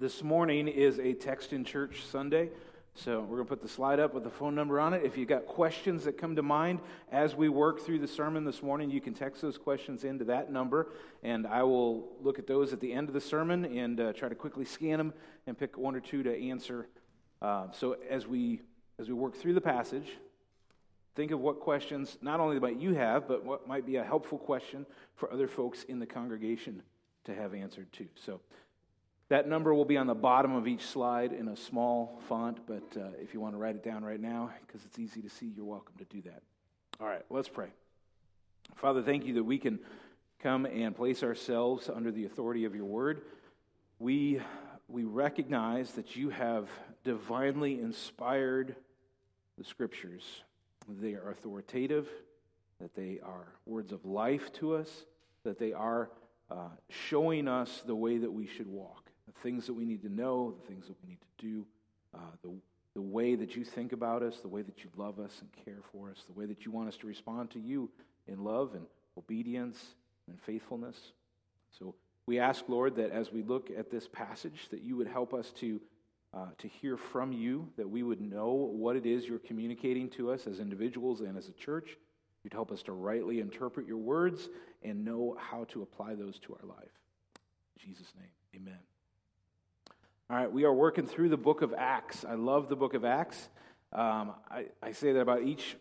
This morning is a text in church Sunday. So we're going to put the slide up with the phone number on it. If you've got questions that come to mind as we work through the sermon this morning, you can text those questions into that number, and I will look at those at the end of the sermon and uh, try to quickly scan them and pick one or two to answer. Uh, so as we as we work through the passage, think of what questions not only might you have, but what might be a helpful question for other folks in the congregation to have answered too. So. That number will be on the bottom of each slide in a small font, but uh, if you want to write it down right now, because it's easy to see, you're welcome to do that. All right, let's pray. Father, thank you that we can come and place ourselves under the authority of your word. We, we recognize that you have divinely inspired the scriptures. They are authoritative, that they are words of life to us, that they are uh, showing us the way that we should walk the things that we need to know, the things that we need to do, uh, the, the way that you think about us, the way that you love us and care for us, the way that you want us to respond to you in love and obedience and faithfulness. So we ask, Lord, that as we look at this passage, that you would help us to, uh, to hear from you, that we would know what it is you're communicating to us as individuals and as a church. You'd help us to rightly interpret your words and know how to apply those to our life. In Jesus' name, amen. All right, we are working through the book of Acts. I love the book of Acts. Um, I, I say that about each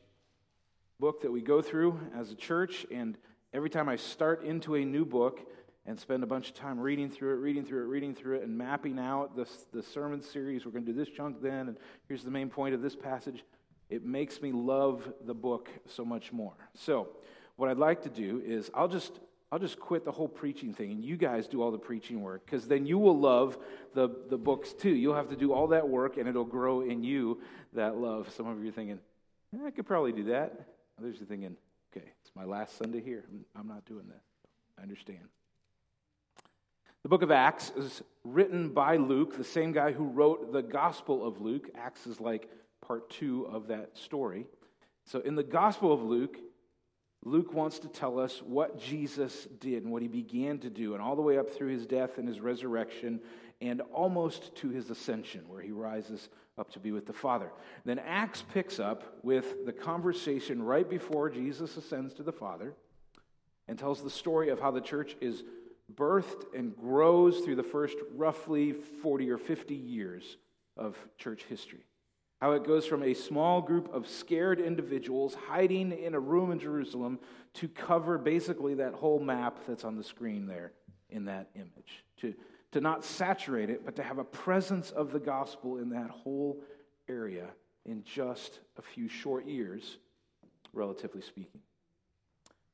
book that we go through as a church, and every time I start into a new book and spend a bunch of time reading through it, reading through it, reading through it, and mapping out the, the sermon series, we're going to do this chunk then, and here's the main point of this passage, it makes me love the book so much more. So, what I'd like to do is I'll just I'll just quit the whole preaching thing and you guys do all the preaching work because then you will love the, the books too. You'll have to do all that work and it'll grow in you that love. Some of you are thinking, eh, I could probably do that. Others are thinking, okay, it's my last Sunday here. I'm, I'm not doing that. I understand. The book of Acts is written by Luke, the same guy who wrote the Gospel of Luke. Acts is like part two of that story. So in the Gospel of Luke, Luke wants to tell us what Jesus did and what he began to do, and all the way up through his death and his resurrection, and almost to his ascension, where he rises up to be with the Father. Then Acts picks up with the conversation right before Jesus ascends to the Father and tells the story of how the church is birthed and grows through the first roughly 40 or 50 years of church history. How it goes from a small group of scared individuals hiding in a room in Jerusalem to cover basically that whole map that's on the screen there in that image. To, to not saturate it, but to have a presence of the gospel in that whole area in just a few short years, relatively speaking.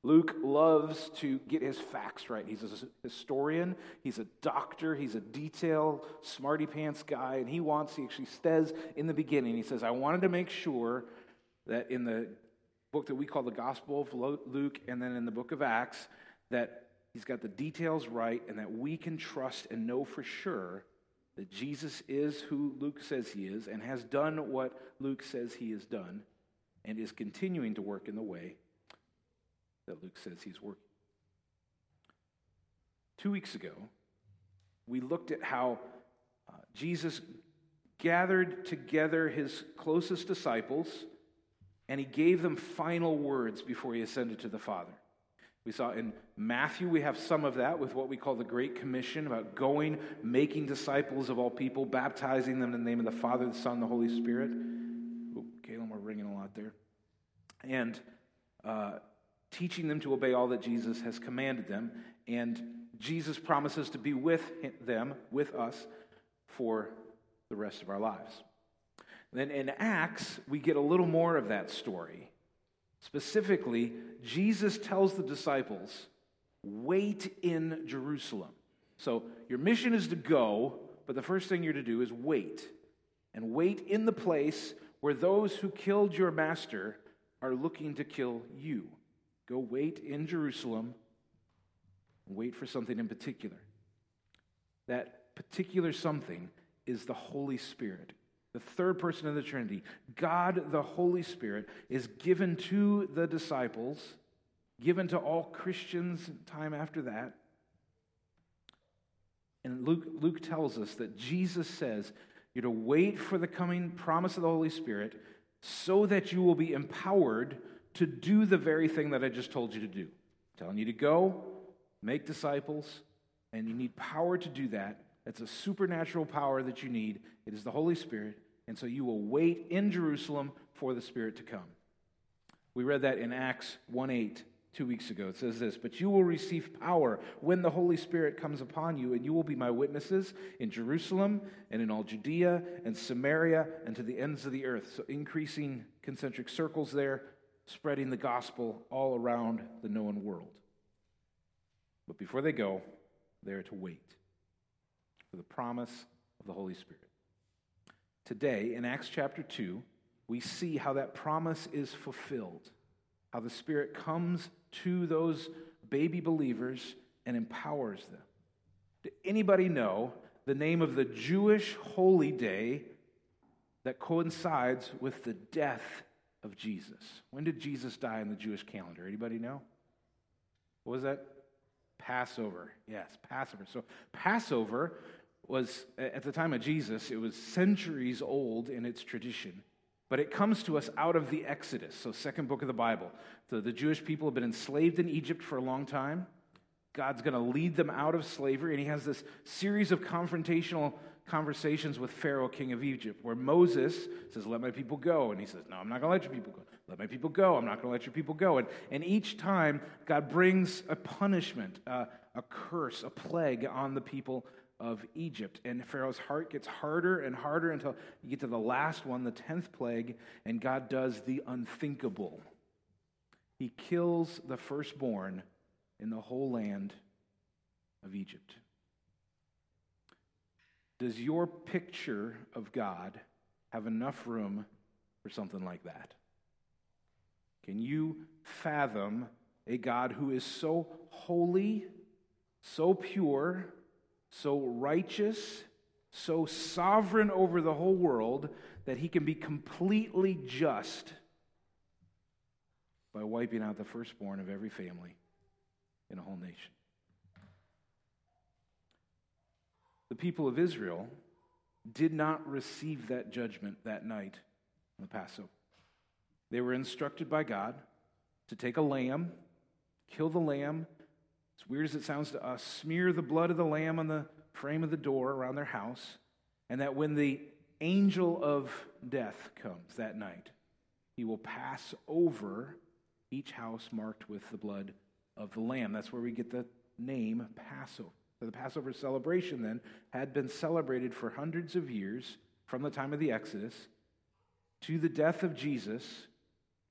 Luke loves to get his facts right. He's a historian, he's a doctor, he's a detail, smarty pants guy, and he wants, he actually says in the beginning, he says, I wanted to make sure that in the book that we call the Gospel of Luke and then in the book of Acts, that he's got the details right and that we can trust and know for sure that Jesus is who Luke says he is and has done what Luke says he has done and is continuing to work in the way that Luke says he's working. Two weeks ago, we looked at how uh, Jesus gathered together his closest disciples and he gave them final words before he ascended to the Father. We saw in Matthew, we have some of that with what we call the Great Commission about going, making disciples of all people, baptizing them in the name of the Father, the Son, and the Holy Spirit. Oh, Caleb, we're ringing a lot there. And uh, teaching them to obey all that Jesus has commanded them. And Jesus promises to be with them, with us, for the rest of our lives. then in Acts, we get a little more of that story. Specifically, Jesus tells the disciples, wait in Jerusalem. So your mission is to go, but the first thing you're to do is wait. And wait in the place where those who killed your master are looking to kill you. Go wait in Jerusalem and wait for something in particular. That particular something is the Holy Spirit. The third person of the Trinity, God the Holy Spirit, is given to the disciples, given to all Christians time after that. And Luke, Luke tells us that Jesus says you're to wait for the coming promise of the Holy Spirit so that you will be empowered to do the very thing that I just told you to do. I'm telling you to go, make disciples, and you need power to do that. That's a supernatural power that you need. It is the Holy Spirit. And so you will wait in Jerusalem for the Spirit to come. We read that in Acts 1 8 two weeks ago. It says this But you will receive power when the Holy Spirit comes upon you, and you will be my witnesses in Jerusalem and in all Judea and Samaria and to the ends of the earth. So increasing concentric circles there, spreading the gospel all around the known world. But before they go, they are to wait for the promise of the Holy Spirit. Today, in Acts chapter 2, we see how that promise is fulfilled, how the Spirit comes to those baby believers and empowers them. Did anybody know the name of the Jewish holy day that coincides with the death of Jesus? When did Jesus die in the Jewish calendar? Anybody know? What was that? Passover. Yes, Passover. So, Passover was, at the time of Jesus, it was centuries old in its tradition. But it comes to us out of the Exodus, so second book of the Bible. So the Jewish people have been enslaved in Egypt for a long time. God's going to lead them out of slavery, and he has this series of confrontational conversations with Pharaoh, king of Egypt, where Moses says, Let my people go. And he says, No, I'm not going to let your people go. Let my people go. I'm not going to let your people go. And, and each time, God brings a punishment, uh, a curse, a plague on the people of Egypt. And Pharaoh's heart gets harder and harder until you get to the last one, the 10th plague, and God does the unthinkable. He kills the firstborn in the whole land of Egypt. Does your picture of God have enough room for something like that? Can you fathom a God who is so holy, so pure, so righteous, so sovereign over the whole world that he can be completely just by wiping out the firstborn of every family in a whole nation. The people of Israel did not receive that judgment that night on the Passover. They were instructed by God to take a lamb, kill the lamb, as weird as it sounds to us, smear the blood of the lamb on the frame of the door around their house, and that when the angel of death comes that night, he will pass over each house marked with the blood of the lamb. That's where we get the name Passover. The Passover celebration then had been celebrated for hundreds of years from the time of the Exodus to the death of Jesus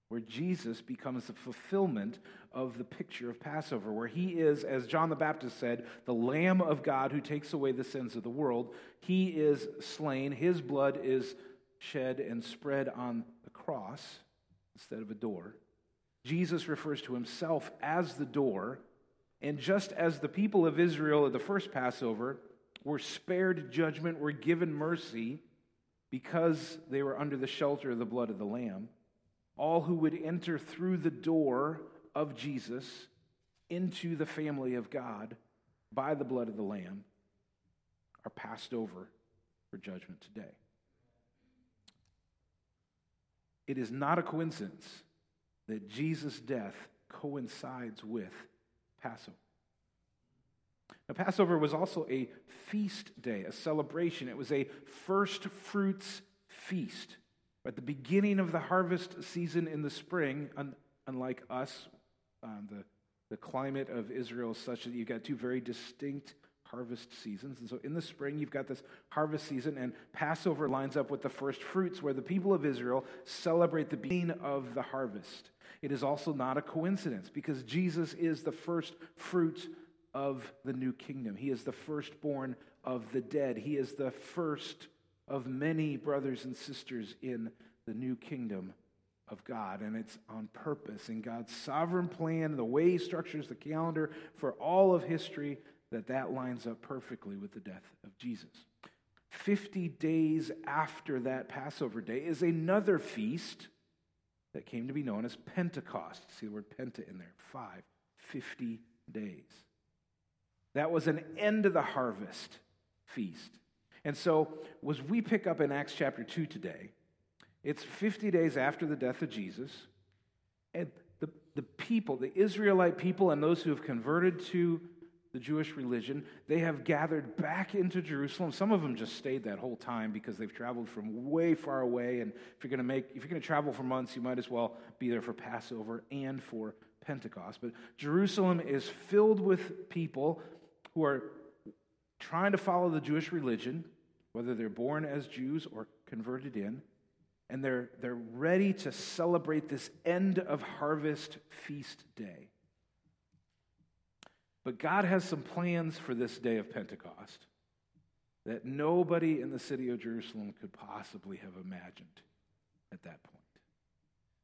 where Jesus becomes the fulfillment of the picture of Passover, where he is, as John the Baptist said, the Lamb of God who takes away the sins of the world. He is slain, his blood is shed and spread on the cross instead of a door. Jesus refers to himself as the door, and just as the people of Israel at the first Passover were spared judgment, were given mercy because they were under the shelter of the blood of the Lamb all who would enter through the door of Jesus into the family of God by the blood of the Lamb are passed over for judgment today. It is not a coincidence that Jesus' death coincides with Passover. Now, Passover was also a feast day, a celebration. It was a first fruits feast. At the beginning of the harvest season in the spring, un- unlike us, um, the, the climate of Israel is such that you've got two very distinct harvest seasons. And so in the spring, you've got this harvest season, and Passover lines up with the first fruits, where the people of Israel celebrate the beginning of the harvest. It is also not a coincidence because Jesus is the first fruit of the new kingdom. He is the firstborn of the dead. He is the first of many brothers and sisters in the new kingdom of God. And it's on purpose in God's sovereign plan, the way He structures the calendar for all of history, that that lines up perfectly with the death of Jesus. 50 days after that Passover day is another feast that came to be known as Pentecost. See the word penta in there. Five, 50 days. That was an end of the harvest feast. And so, as we pick up in Acts chapter 2 today, it's 50 days after the death of Jesus, and the, the people, the Israelite people, and those who have converted to the Jewish religion, they have gathered back into Jerusalem. Some of them just stayed that whole time because they've traveled from way far away. And if you're going to make, if you're going to travel for months, you might as well be there for Passover and for Pentecost. But Jerusalem is filled with people who are trying to follow the Jewish religion, whether they're born as Jews or converted in, and they're, they're ready to celebrate this end of harvest feast day. But God has some plans for this day of Pentecost that nobody in the city of Jerusalem could possibly have imagined at that point.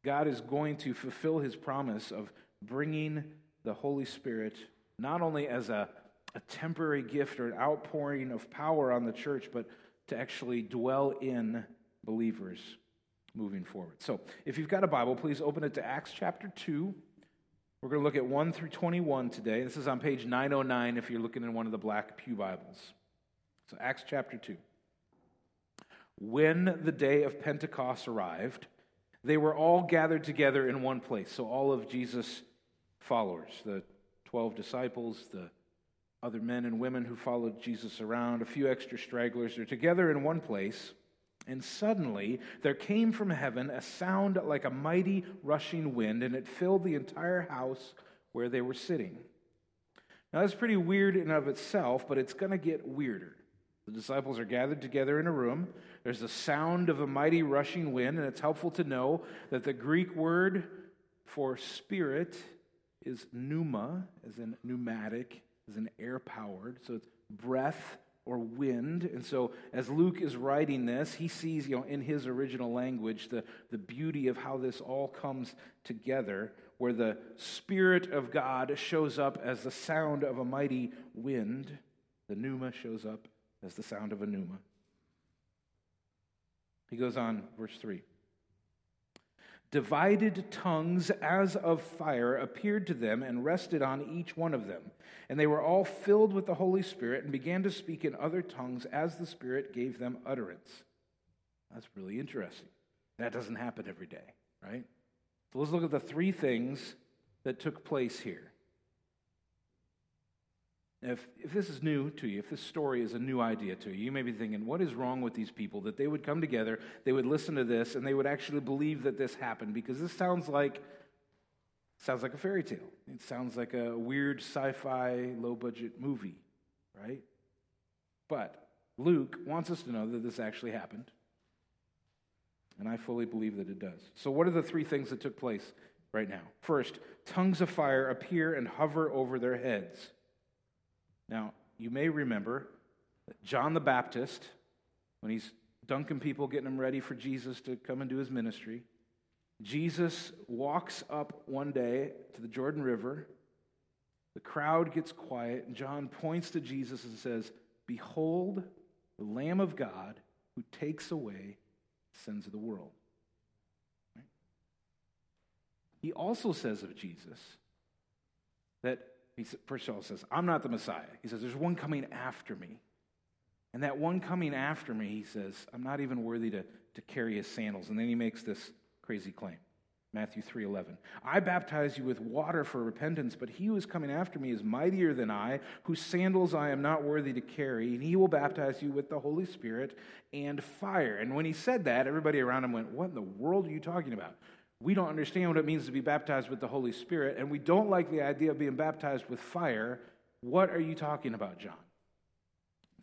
God is going to fulfill his promise of bringing the Holy Spirit not only as a, a temporary gift or an outpouring of power on the church, but to actually dwell in believers moving forward. So, if you've got a Bible, please open it to Acts chapter 2. We're going to look at 1 through 21 today. This is on page 909 if you're looking in one of the black Pew Bibles. So, Acts chapter 2. When the day of Pentecost arrived, they were all gathered together in one place. So, all of Jesus' followers, the 12 disciples, the other men and women who followed Jesus around, a few extra stragglers, are together in one place. And suddenly there came from heaven a sound like a mighty rushing wind, and it filled the entire house where they were sitting. Now, that's pretty weird in of itself, but it's going to get weirder. The disciples are gathered together in a room. There's the sound of a mighty rushing wind, and it's helpful to know that the Greek word for spirit is pneuma, as in pneumatic, as in air powered. So it's breath or wind. And so as Luke is writing this, he sees, you know, in his original language, the, the beauty of how this all comes together, where the Spirit of God shows up as the sound of a mighty wind. The pneuma shows up as the sound of a pneuma. He goes on, verse 3. Divided tongues as of fire appeared to them and rested on each one of them. And they were all filled with the Holy Spirit and began to speak in other tongues as the Spirit gave them utterance. That's really interesting. That doesn't happen every day, right? So let's look at the three things that took place here. If, if this is new to you, if this story is a new idea to you, you may be thinking, what is wrong with these people that they would come together, they would listen to this, and they would actually believe that this happened? Because this sounds like sounds like a fairy tale. It sounds like a weird sci-fi low-budget movie, right? But Luke wants us to know that this actually happened. And I fully believe that it does. So what are the three things that took place right now? First, tongues of fire appear and hover over their heads. Now, you may remember that John the Baptist, when he's dunking people, getting them ready for Jesus to come and do his ministry, Jesus walks up one day to the Jordan River. The crowd gets quiet, and John points to Jesus and says, Behold, the Lamb of God who takes away the sins of the world. Right? He also says of Jesus that he first of all says, I'm not the Messiah. He says, There's one coming after me. And that one coming after me, he says, I'm not even worthy to, to carry his sandals. And then he makes this crazy claim. Matthew 3:11. I baptize you with water for repentance, but he who is coming after me is mightier than I, whose sandals I am not worthy to carry, and he will baptize you with the Holy Spirit and fire. And when he said that, everybody around him went, "What in the world are you talking about?" We don't understand what it means to be baptized with the Holy Spirit, and we don't like the idea of being baptized with fire. What are you talking about, John?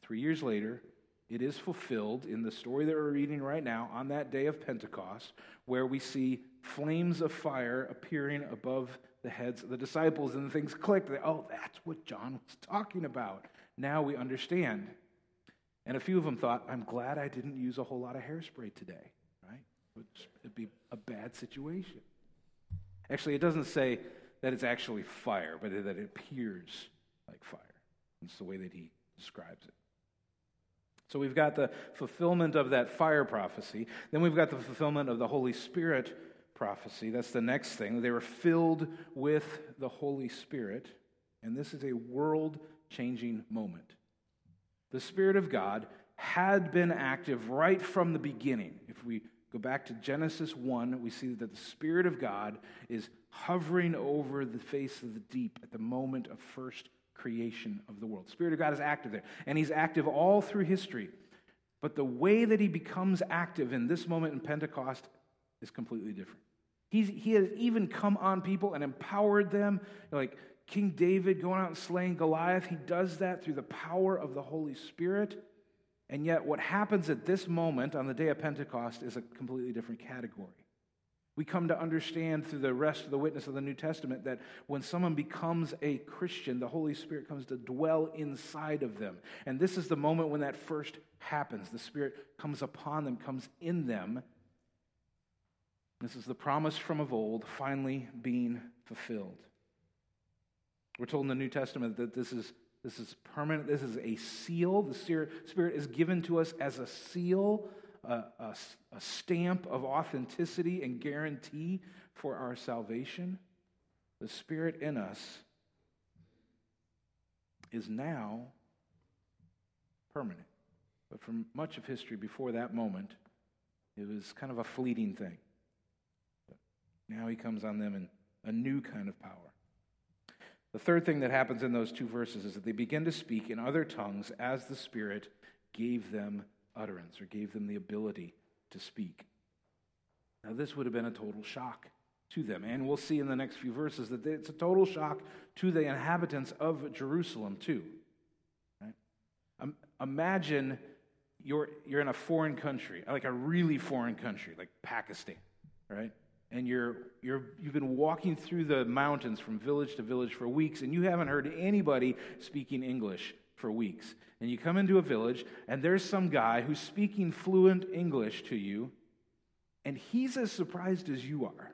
Three years later, it is fulfilled in the story that we're reading right now on that day of Pentecost, where we see flames of fire appearing above the heads of the disciples, and things click. They, oh, that's what John was talking about. Now we understand. And a few of them thought, I'm glad I didn't use a whole lot of hairspray today it'd be a bad situation. Actually, it doesn't say that it's actually fire, but that it appears like fire. It's the way that he describes it. So we've got the fulfillment of that fire prophecy. Then we've got the fulfillment of the Holy Spirit prophecy. That's the next thing. They were filled with the Holy Spirit. And this is a world changing moment. the Spirit of God had been active right from the beginning. If we go back to Genesis 1, we see that the Spirit of God is hovering over the face of the deep at the moment of first creation of the world. Spirit of God is active there, and He's active all through history. But the way that He becomes active in this moment in Pentecost is completely different. He's, he has even come on people and empowered them. Like King David going out and slaying Goliath, he does that through the power of the Holy Spirit. And yet, what happens at this moment on the day of Pentecost is a completely different category. We come to understand through the rest of the witness of the New Testament that when someone becomes a Christian, the Holy Spirit comes to dwell inside of them. And this is the moment when that first happens. The Spirit comes upon them, comes in them. This is the promise from of old finally being fulfilled. We're told in the New Testament that this is this is permanent. This is a seal. The Spirit is given to us as a seal, a, a, a stamp of authenticity and guarantee for our salvation. The Spirit in us is now permanent. But for much of history before that moment, it was kind of a fleeting thing. But now he comes on them in a new kind of power. The third thing that happens in those two verses is that they begin to speak in other tongues as the Spirit gave them utterance or gave them the ability to speak. Now, this would have been a total shock to them. And we'll see in the next few verses that it's a total shock to the inhabitants of Jerusalem, too. Right? Um, imagine you're, you're in a foreign country, like a really foreign country, like Pakistan, right? And you're, you're, you've been walking through the mountains from village to village for weeks, and you haven't heard anybody speaking English for weeks. And you come into a village, and there's some guy who's speaking fluent English to you, and he's as surprised as you are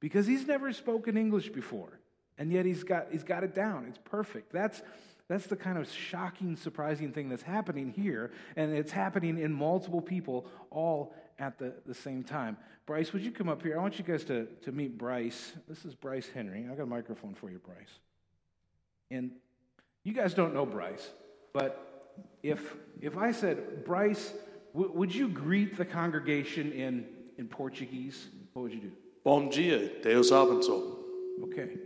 because he's never spoken English before, and yet he's got, he's got it down. It's perfect. That's, that's the kind of shocking, surprising thing that's happening here, and it's happening in multiple people all at the, the same time. Bryce, would you come up here? I want you guys to, to meet Bryce. This is Bryce Henry. I got a microphone for you, Bryce. And you guys don't know Bryce, but if, if I said, Bryce, w- would you greet the congregation in, in Portuguese? What would you do? Bom dia, Deus abençoe. Okay.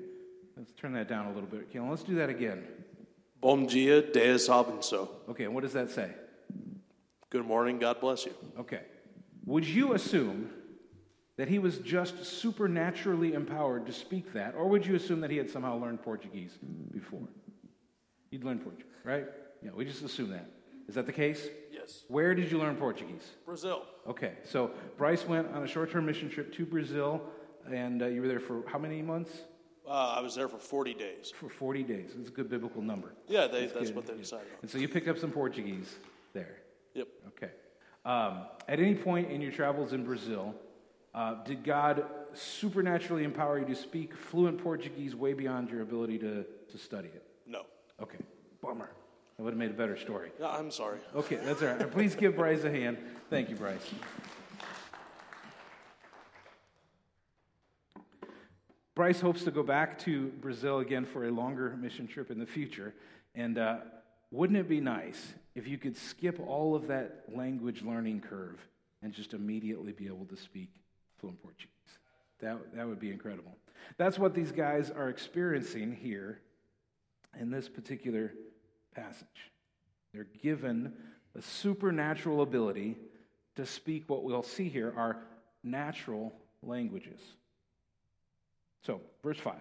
Let's turn that down a little bit. Keelan, let's do that again. Bom dia, Deus abençoe. Okay, and what does that say? Good morning, God bless you. Okay. Would you assume that he was just supernaturally empowered to speak that, or would you assume that he had somehow learned Portuguese before? He'd learned Portuguese, right? Yeah, we just assume that. Is that the case? Yes. Where did you learn Portuguese? Brazil. Okay, so Bryce went on a short term mission trip to Brazil, and uh, you were there for how many months? Uh, I was there for 40 days. For 40 days. It's a good biblical number. Yeah, they, that's, that's what they decided on. And so you picked up some Portuguese there. Yep. Okay. Um, at any point in your travels in Brazil, uh, did God supernaturally empower you to speak fluent Portuguese way beyond your ability to, to study it? No. Okay. Bummer. That would have made a better story. I'm sorry. Okay, that's all right. Please give Bryce a hand. Thank you, Bryce. Bryce hopes to go back to Brazil again for a longer mission trip in the future. And uh, wouldn't it be nice if you could skip all of that language learning curve and just immediately be able to speak fluent Portuguese. That, that would be incredible. That's what these guys are experiencing here in this particular passage. They're given a supernatural ability to speak what we'll see here are natural languages. So, verse 5.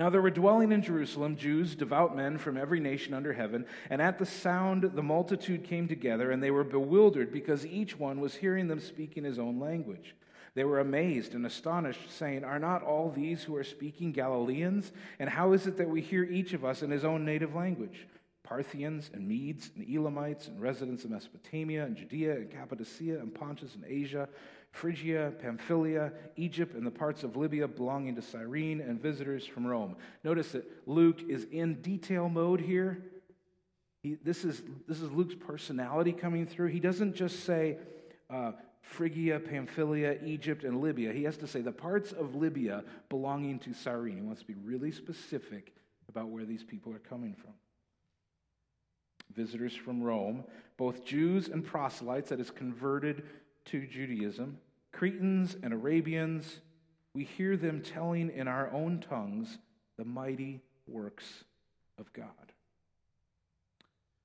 Now there were dwelling in Jerusalem Jews, devout men from every nation under heaven, and at the sound the multitude came together, and they were bewildered because each one was hearing them speak in his own language. They were amazed and astonished, saying, Are not all these who are speaking Galileans? And how is it that we hear each of us in his own native language? Parthians and Medes and Elamites and residents of Mesopotamia and Judea and Cappadocia and Pontus and Asia Phrygia, Pamphylia, Egypt, and the parts of Libya belonging to Cyrene, and visitors from Rome. Notice that Luke is in detail mode here. He, this, is, this is Luke's personality coming through. He doesn't just say uh, Phrygia, Pamphylia, Egypt, and Libya. He has to say the parts of Libya belonging to Cyrene. He wants to be really specific about where these people are coming from. visitors from Rome, both Jews and proselytes, that is, converted to Judaism, Cretans and Arabians, we hear them telling in our own tongues the mighty works of God.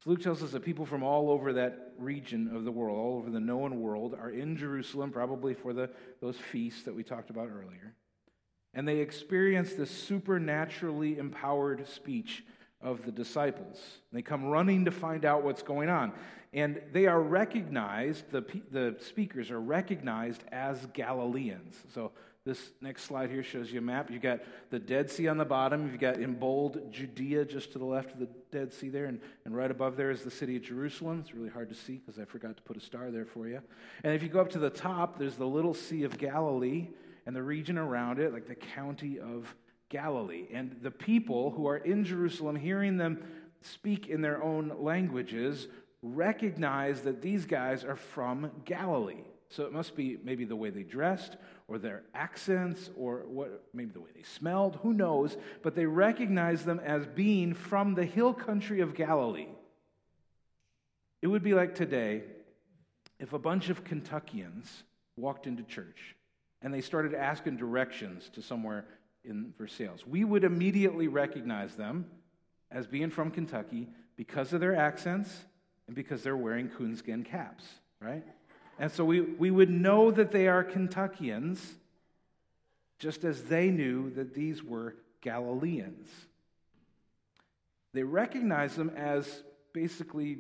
So Luke tells us that people from all over that region of the world, all over the known world, are in Jerusalem, probably for the, those feasts that we talked about earlier. And they experience this supernaturally empowered speech of the disciples. They come running to find out what's going on. And they are recognized, the, the speakers are recognized as Galileans. So this next slide here shows you a map. You've got the Dead Sea on the bottom. You've got in bold Judea just to the left of the Dead Sea there. And, and right above there is the city of Jerusalem. It's really hard to see because I forgot to put a star there for you. And if you go up to the top, there's the little Sea of Galilee and the region around it, like the county of Galilee. And the people who are in Jerusalem, hearing them speak in their own languages, recognize that these guys are from Galilee. So it must be maybe the way they dressed or their accents or what maybe the way they smelled, who knows, but they recognize them as being from the hill country of Galilee. It would be like today if a bunch of Kentuckians walked into church and they started asking directions to somewhere in Versailles. We would immediately recognize them as being from Kentucky because of their accents and because they're wearing coonskin caps, right? And so we, we would know that they are Kentuckians just as they knew that these were Galileans. They recognize them as basically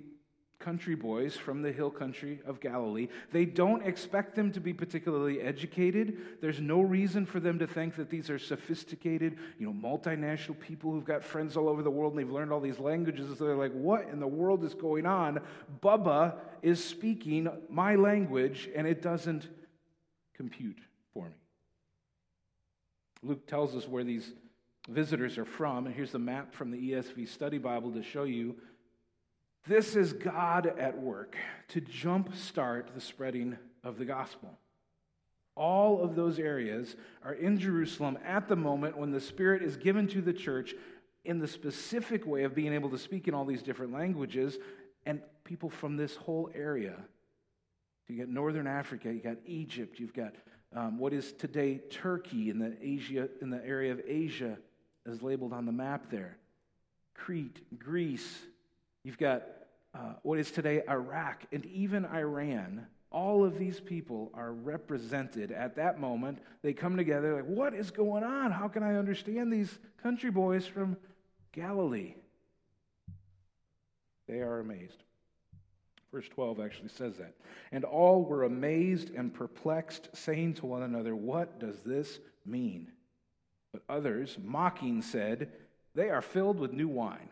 country boys from the hill country of Galilee. They don't expect them to be particularly educated. There's no reason for them to think that these are sophisticated, you know, multinational people who've got friends all over the world and they've learned all these languages. So they're like, what in the world is going on? Bubba is speaking my language and it doesn't compute for me. Luke tells us where these visitors are from, and here's the map from the ESV Study Bible to show you this is God at work to jumpstart the spreading of the gospel. All of those areas are in Jerusalem at the moment when the Spirit is given to the church in the specific way of being able to speak in all these different languages, and people from this whole area. You got Northern Africa, you got Egypt, you've got um, what is today Turkey in the Asia in the area of Asia, is labeled on the map there. Crete, Greece, You've got uh, what is today Iraq and even Iran. All of these people are represented at that moment. They come together like, what is going on? How can I understand these country boys from Galilee? They are amazed. Verse 12 actually says that. And all were amazed and perplexed, saying to one another, What does this mean? But others, mocking, said, They are filled with new wine.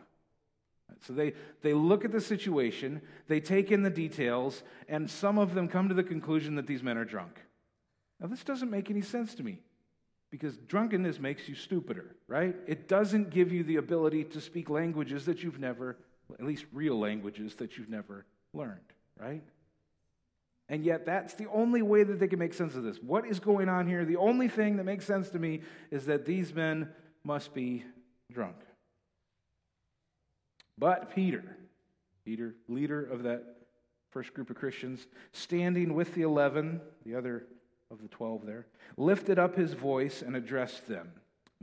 So they, they look at the situation, they take in the details, and some of them come to the conclusion that these men are drunk. Now, this doesn't make any sense to me because drunkenness makes you stupider, right? It doesn't give you the ability to speak languages that you've never, at least real languages that you've never learned, right? And yet, that's the only way that they can make sense of this. What is going on here? The only thing that makes sense to me is that these men must be drunk. But Peter, Peter, leader of that first group of Christians, standing with the eleven, the other of the twelve there, lifted up his voice and addressed them.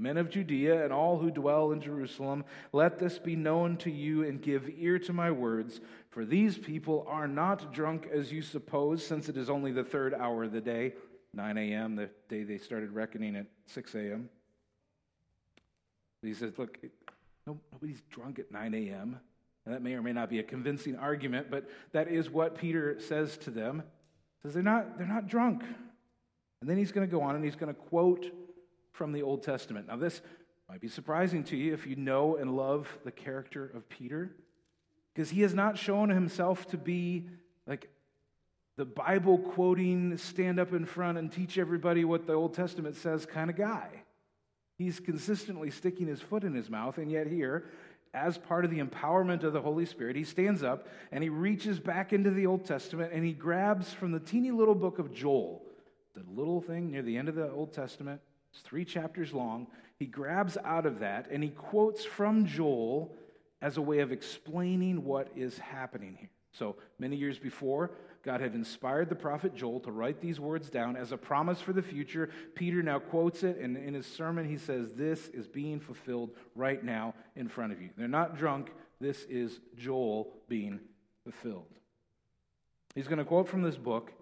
Men of Judea and all who dwell in Jerusalem, let this be known to you and give ear to my words, for these people are not drunk as you suppose, since it is only the third hour of the day, 9 a.m., the day they started reckoning at 6 a.m. He says, Look, no, nobody's drunk at 9 a.m. And that may or may not be a convincing argument, but that is what Peter says to them. He says they're not, they're not drunk. And then he's going to go on and he's going to quote from the Old Testament. Now, this might be surprising to you if you know and love the character of Peter, because he has not shown himself to be like the Bible quoting, stand up in front and teach everybody what the Old Testament says kind of guy. He's consistently sticking his foot in his mouth, and yet here, as part of the empowerment of the Holy Spirit, he stands up and he reaches back into the Old Testament and he grabs from the teeny little book of Joel, the little thing near the end of the Old Testament, it's three chapters long. He grabs out of that and he quotes from Joel as a way of explaining what is happening here. So many years before, God had inspired the prophet Joel to write these words down as a promise for the future. Peter now quotes it, and in his sermon, he says, This is being fulfilled right now in front of you. They're not drunk. This is Joel being fulfilled. He's going to quote from this book,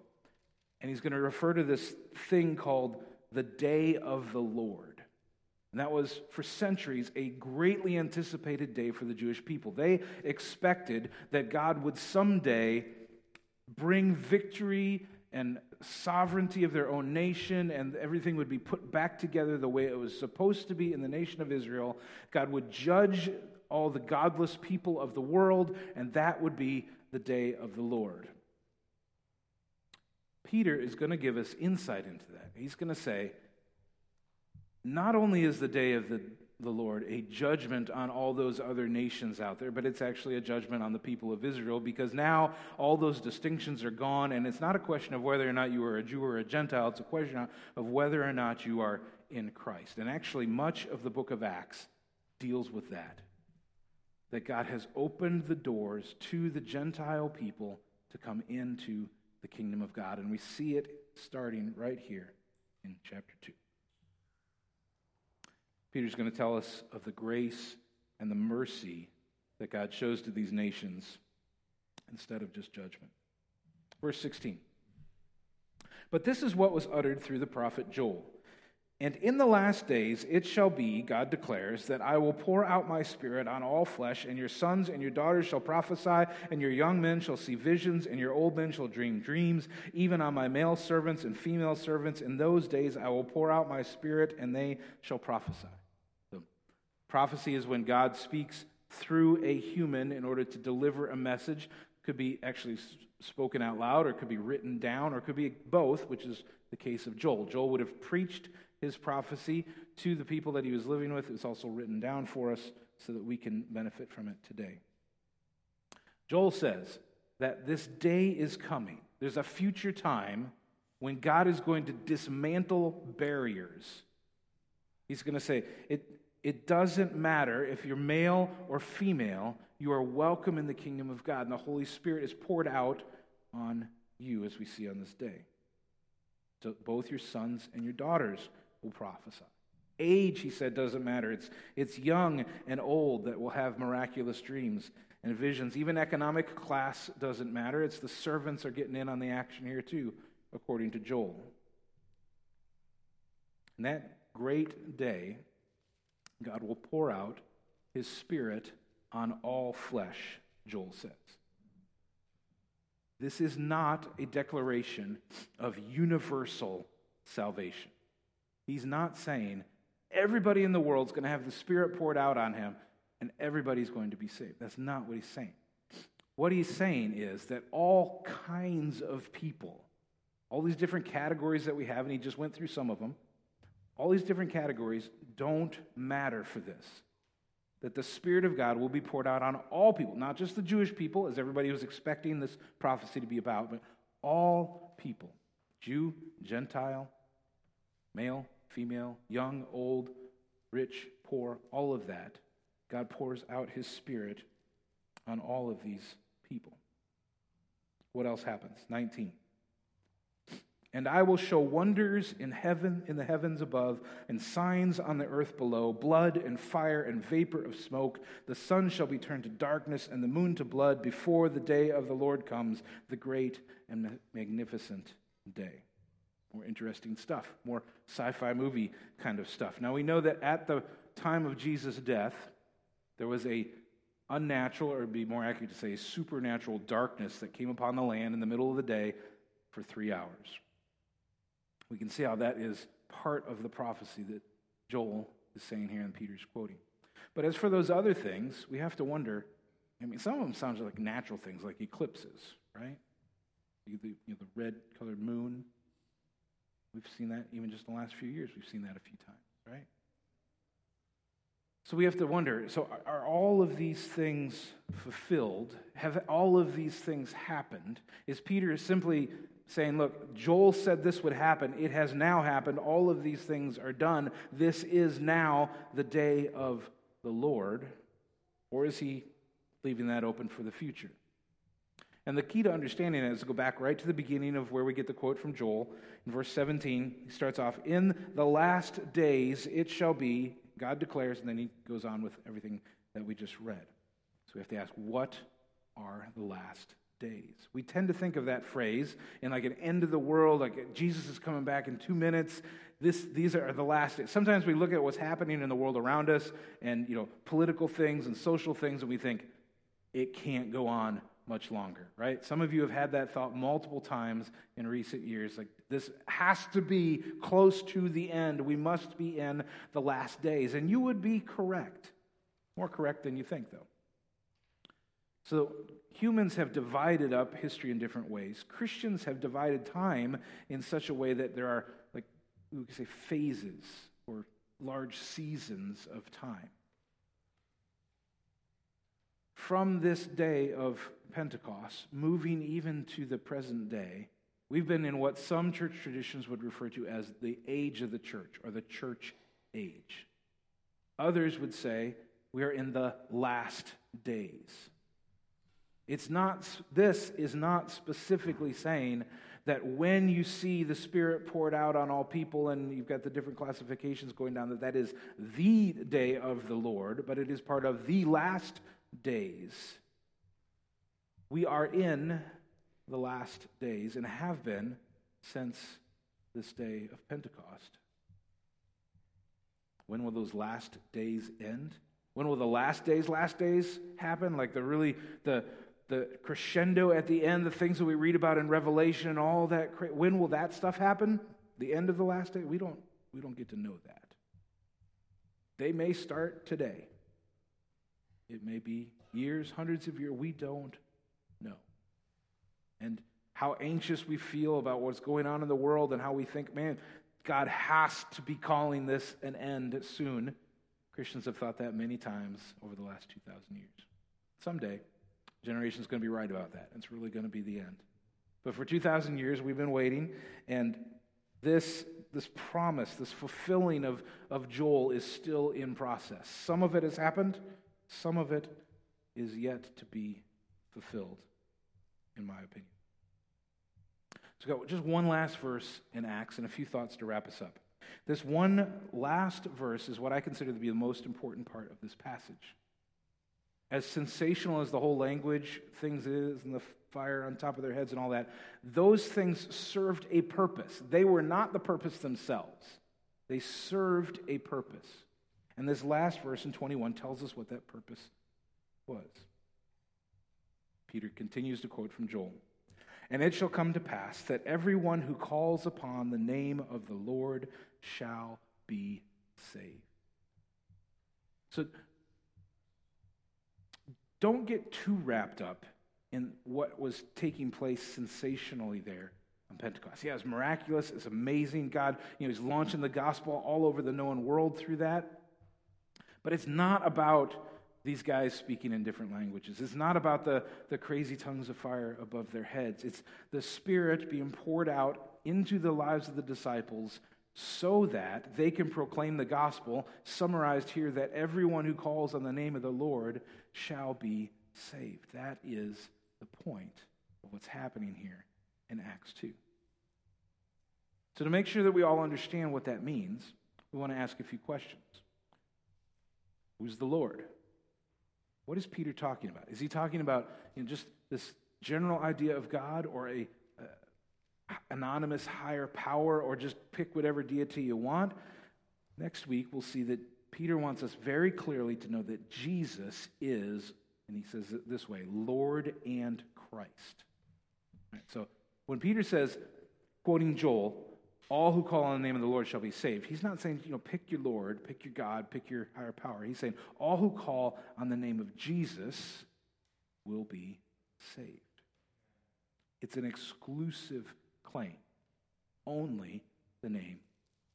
and he's going to refer to this thing called the day of the Lord. And that was, for centuries, a greatly anticipated day for the Jewish people. They expected that God would someday bring victory and sovereignty of their own nation, and everything would be put back together the way it was supposed to be in the nation of Israel. God would judge all the godless people of the world, and that would be the day of the Lord. Peter is going to give us insight into that. He's going to say, not only is the day of the, the Lord a judgment on all those other nations out there, but it's actually a judgment on the people of Israel because now all those distinctions are gone, and it's not a question of whether or not you are a Jew or a Gentile, it's a question of whether or not you are in Christ. And actually, much of the book of Acts deals with that. That God has opened the doors to the Gentile people to come into the kingdom of God. And we see it starting right here in chapter 2. Peter's going to tell us of the grace and the mercy that God shows to these nations instead of just judgment. Verse 16. But this is what was uttered through the prophet Joel. And in the last days it shall be, God declares, that I will pour out my spirit on all flesh, and your sons and your daughters shall prophesy, and your young men shall see visions, and your old men shall dream dreams, even on my male servants and female servants. In those days I will pour out my spirit, and they shall prophesy. So, prophecy is when God speaks through a human in order to deliver a message. Could be actually spoken out loud, or could be written down, or could be both, which is the case of Joel. Joel would have preached his prophecy to the people that he was living with. It's also written down for us so that we can benefit from it today. Joel says that this day is coming. There's a future time when God is going to dismantle barriers. He's going to say, it, it doesn't matter if you're male or female, you are welcome in the kingdom of God. And the Holy Spirit is poured out on you, as we see on this day. So both your sons and your daughters will prophesy. Age, he said, doesn't matter. It's, it's young and old that will have miraculous dreams and visions. Even economic class doesn't matter. It's the servants are getting in on the action here, too, according to Joel. And that great day, God will pour out his spirit on all flesh, Joel says. This is not a declaration of universal salvation. He's not saying everybody in the world is going to have the Spirit poured out on him and everybody's going to be saved. That's not what he's saying. What he's saying is that all kinds of people, all these different categories that we have, and he just went through some of them, all these different categories don't matter for this. That the Spirit of God will be poured out on all people, not just the Jewish people, as everybody was expecting this prophecy to be about, but all people Jew, Gentile, male, female, young, old, rich, poor, all of that. God pours out his spirit on all of these people. What else happens? 19. And I will show wonders in heaven, in the heavens above, and signs on the earth below blood and fire and vapor of smoke. The sun shall be turned to darkness and the moon to blood before the day of the Lord comes, the great and magnificent day more interesting stuff, more sci fi movie kind of stuff. Now, we know that at the time of Jesus' death, there was a unnatural, or be more accurate to say, supernatural darkness that came upon the land in the middle of the day for three hours. We can see how that is part of the prophecy that Joel is saying here and Peter's quoting. But as for those other things, we have to wonder. I mean, some of them sound like natural things, like eclipses, right? The, you know, the red colored moon, We've seen that even just in the last few years. We've seen that a few times, right? So we have to wonder so, are all of these things fulfilled? Have all of these things happened? Is Peter simply saying, look, Joel said this would happen. It has now happened. All of these things are done. This is now the day of the Lord. Or is he leaving that open for the future? And the key to understanding it is to go back right to the beginning of where we get the quote from Joel. In verse 17, he starts off, In the last days it shall be, God declares, and then he goes on with everything that we just read. So we have to ask, what are the last days? We tend to think of that phrase in like an end of the world, like Jesus is coming back in two minutes. This, these are the last days. Sometimes we look at what's happening in the world around us and, you know, political things and social things, and we think, it can't go on much longer, right? Some of you have had that thought multiple times in recent years. Like, this has to be close to the end. We must be in the last days. And you would be correct. More correct than you think, though. So, humans have divided up history in different ways. Christians have divided time in such a way that there are, like, we could say phases or large seasons of time from this day of Pentecost, moving even to the present day, we've been in what some church traditions would refer to as the age of the church or the church age. Others would say we are in the last days. It's not, this is not specifically saying that when you see the Spirit poured out on all people, and you've got the different classifications going down, that that is the day of the Lord, but it is part of the last days. We are in the last days and have been since this day of Pentecost. When will those last days end? When will the last days, last days happen? Like the really, the, the crescendo at the end, the things that we read about in Revelation and all that. When will that stuff happen? The end of the last day? We don't, we don't get to know that. They may start today. It may be years, hundreds of years. We don't know. And how anxious we feel about what's going on in the world and how we think, man, God has to be calling this an end soon. Christians have thought that many times over the last 2,000 years. Someday, generation's going to be right about that. It's really going to be the end. But for 2,000 years, we've been waiting, and this, this promise, this fulfilling of, of Joel is still in process. Some of it has happened, some of it is yet to be fulfilled, in my opinion. So, got just one last verse in Acts and a few thoughts to wrap us up. This one last verse is what I consider to be the most important part of this passage. As sensational as the whole language things is and the fire on top of their heads and all that, those things served a purpose. They were not the purpose themselves, they served a purpose. And this last verse in 21 tells us what that purpose was. Peter continues to quote from Joel And it shall come to pass that everyone who calls upon the name of the Lord shall be saved. So don't get too wrapped up in what was taking place sensationally there on Pentecost. Yeah, it's miraculous, it's amazing. God, you know, He's launching the gospel all over the known world through that. But it's not about these guys speaking in different languages. It's not about the, the crazy tongues of fire above their heads. It's the Spirit being poured out into the lives of the disciples so that they can proclaim the gospel, summarized here that everyone who calls on the name of the Lord shall be saved. That is the point of what's happening here in Acts 2. So, to make sure that we all understand what that means, we want to ask a few questions. Who's the Lord? What is Peter talking about? Is he talking about you know, just this general idea of God or a uh, anonymous higher power or just pick whatever deity you want? Next week, we'll see that Peter wants us very clearly to know that Jesus is, and he says it this way, Lord and Christ. Right, so when Peter says, quoting Joel, all who call on the name of the Lord shall be saved. He's not saying, you know, pick your Lord, pick your God, pick your higher power. He's saying, all who call on the name of Jesus will be saved. It's an exclusive claim. Only the name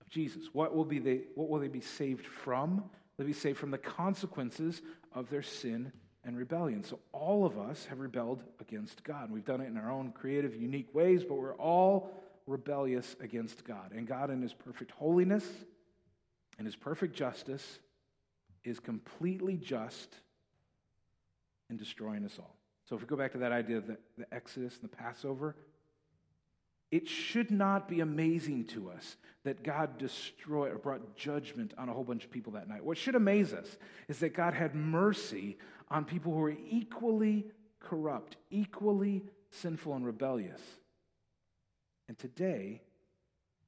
of Jesus. What will, be they, what will they be saved from? They'll be saved from the consequences of their sin and rebellion. So all of us have rebelled against God. We've done it in our own creative, unique ways, but we're all rebellious against God. And God, in his perfect holiness and his perfect justice, is completely just in destroying us all. So if we go back to that idea of the, the Exodus and the Passover, it should not be amazing to us that God destroyed or brought judgment on a whole bunch of people that night. What should amaze us is that God had mercy on people who were equally corrupt, equally sinful and rebellious. And today,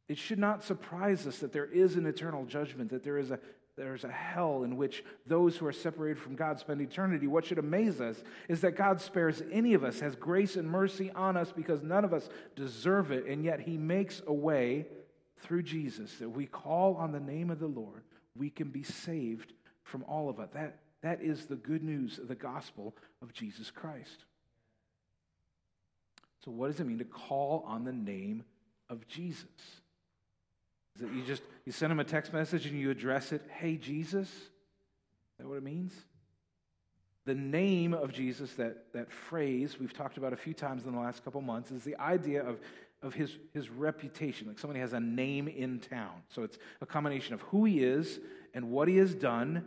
it should not surprise us that there is an eternal judgment, that there is a there's a hell in which those who are separated from God spend eternity. What should amaze us is that God spares any of us, has grace and mercy on us because none of us deserve it, and yet He makes a way through Jesus that we call on the name of the Lord, we can be saved from all of it. That, that is the good news of the gospel of Jesus Christ. So, what does it mean to call on the name of Jesus? Is it you just you send him a text message and you address it, "Hey Jesus"? Is that what it means? The name of Jesus, that, that phrase we've talked about a few times in the last couple months, is the idea of, of his, his reputation, like somebody has a name in town. So it's a combination of who he is and what he has done.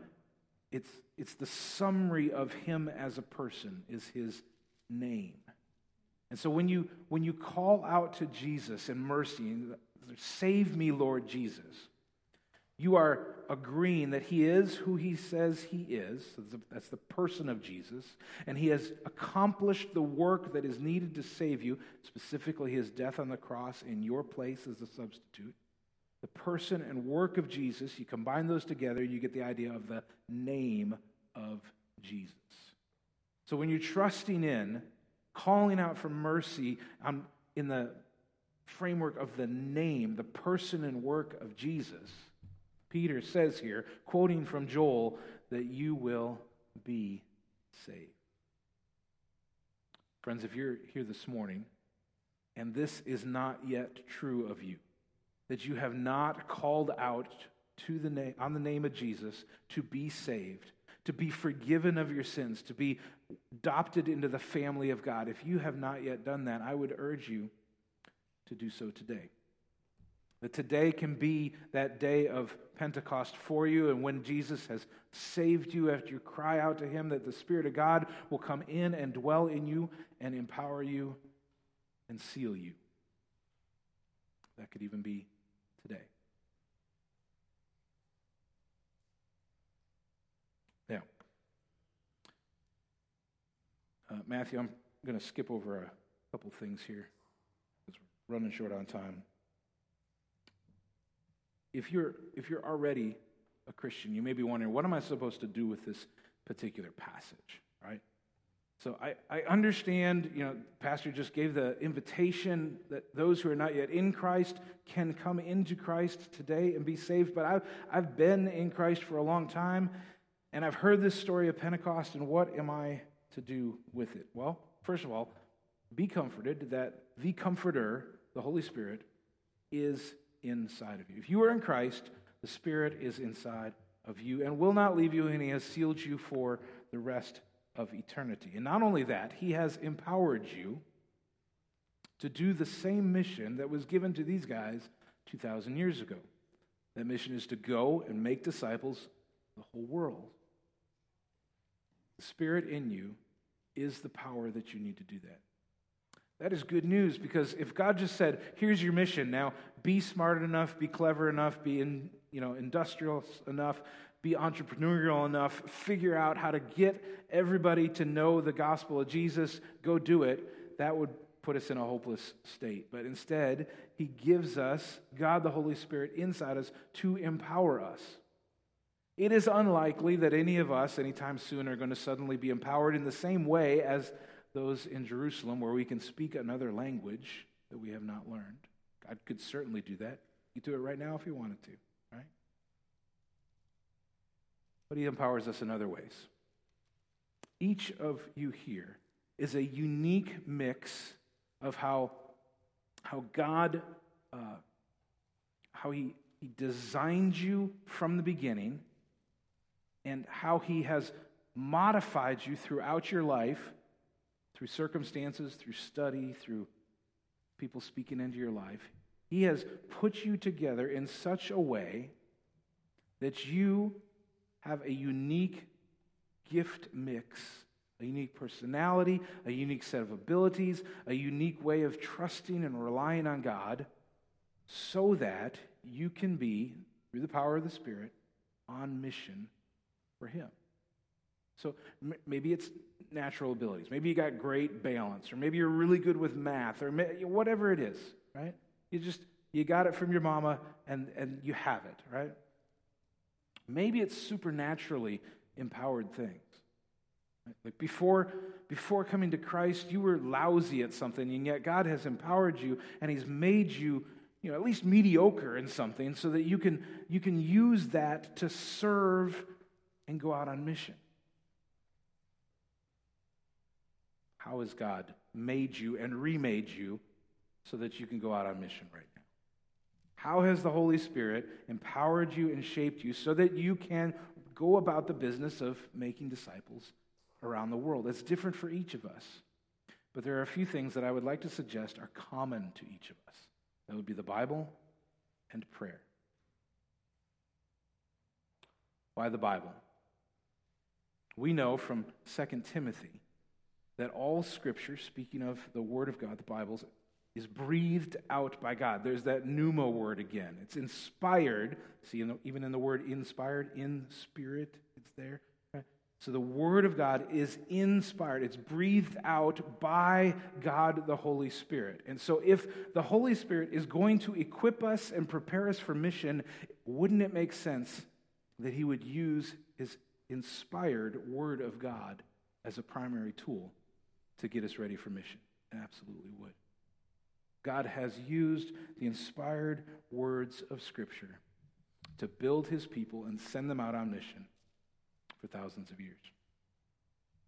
It's, it's the summary of him as a person, is his name. And so when you, when you call out to Jesus in mercy, Save me, Lord Jesus. You are agreeing that he is who he says he is. That's the person of Jesus. And he has accomplished the work that is needed to save you, specifically his death on the cross in your place as a substitute. The person and work of Jesus, you combine those together, you get the idea of the name of Jesus. So when you're trusting in, calling out for mercy um, in the framework of the name, the person and work of Jesus, Peter says here, quoting from Joel, that you will be saved. Friends, if you're here this morning and this is not yet true of you, that you have not called out to the name, on the name of Jesus to be saved, to be forgiven of your sins, to be adopted into the family of God, if you have not yet done that, I would urge you to do so today. That today can be that day of Pentecost for you, and when Jesus has saved you after you cry out to Him, that the Spirit of God will come in and dwell in you and empower you and seal you. That could even be today. Now, uh, Matthew, I'm going to skip over a couple things here It's running short on time. If you're, if you're already a Christian, you may be wondering, what am I supposed to do with this particular passage, right? So I, I understand, you know, Pastor just gave the invitation that those who are not yet in Christ can come into Christ today and be saved. But I've, I've been in Christ for a long time, and I've heard this story of Pentecost, and what am I to do with it? Well, first of all, be comforted that the Comforter the Holy Spirit, is inside of you. If you are in Christ, the Spirit is inside of you and will not leave you, and He has sealed you for the rest of eternity. And not only that, He has empowered you to do the same mission that was given to these guys 2,000 years ago. That mission is to go and make disciples the whole world. Spirit in you is the power that you need to do that. That is good news because if God just said, "Here's your mission now, be smart enough, be clever enough, be in, you know, industrial enough, be entrepreneurial enough, figure out how to get everybody to know the gospel of Jesus, go do it," that would put us in a hopeless state. But instead, he gives us God the Holy Spirit inside us to empower us. It is unlikely that any of us anytime soon are going to suddenly be empowered in the same way as those in Jerusalem where we can speak another language that we have not learned. God could certainly do that. You could do it right now if you wanted to, right? But he empowers us in other ways. Each of you here is a unique mix of how, how God, uh, how he, he designed you from the beginning and how he has modified you throughout your life through circumstances, through study, through people speaking into your life. He has put you together in such a way that you have a unique gift mix a unique personality, a unique set of abilities, a unique way of trusting and relying on God, so that you can be, through the power of the Spirit, on mission for Him. So maybe it's natural abilities. Maybe you got great balance, or maybe you're really good with math, or whatever it is, right? You just, you got it from your mama and, and you have it, right? Maybe it's supernaturally empowered things. Like before, before coming to Christ, you were lousy at something, and yet God has empowered you and He's made you, you know, at least mediocre in something so that you can, you can use that to serve and go out on mission. How has God made you and remade you so that you can go out on mission right now? How has the Holy Spirit empowered you and shaped you so that you can go about the business of making disciples around the world? It's different for each of us. But there are a few things that I would like to suggest are common to each of us. That would be the Bible and prayer. Why the Bible? We know from 2 Timothy that all scripture, speaking of the Word of God, the Bible, is breathed out by God. There's that pneuma word again. It's inspired. See, even in the word inspired, in spirit, it's there. So the Word of God is inspired, it's breathed out by God the Holy Spirit. And so, if the Holy Spirit is going to equip us and prepare us for mission, wouldn't it make sense that He would use inspired Word of God as a primary tool to get us ready for mission? absolutely would. God has used the inspired words of Scripture to build His people and send them out on mission for thousands of years.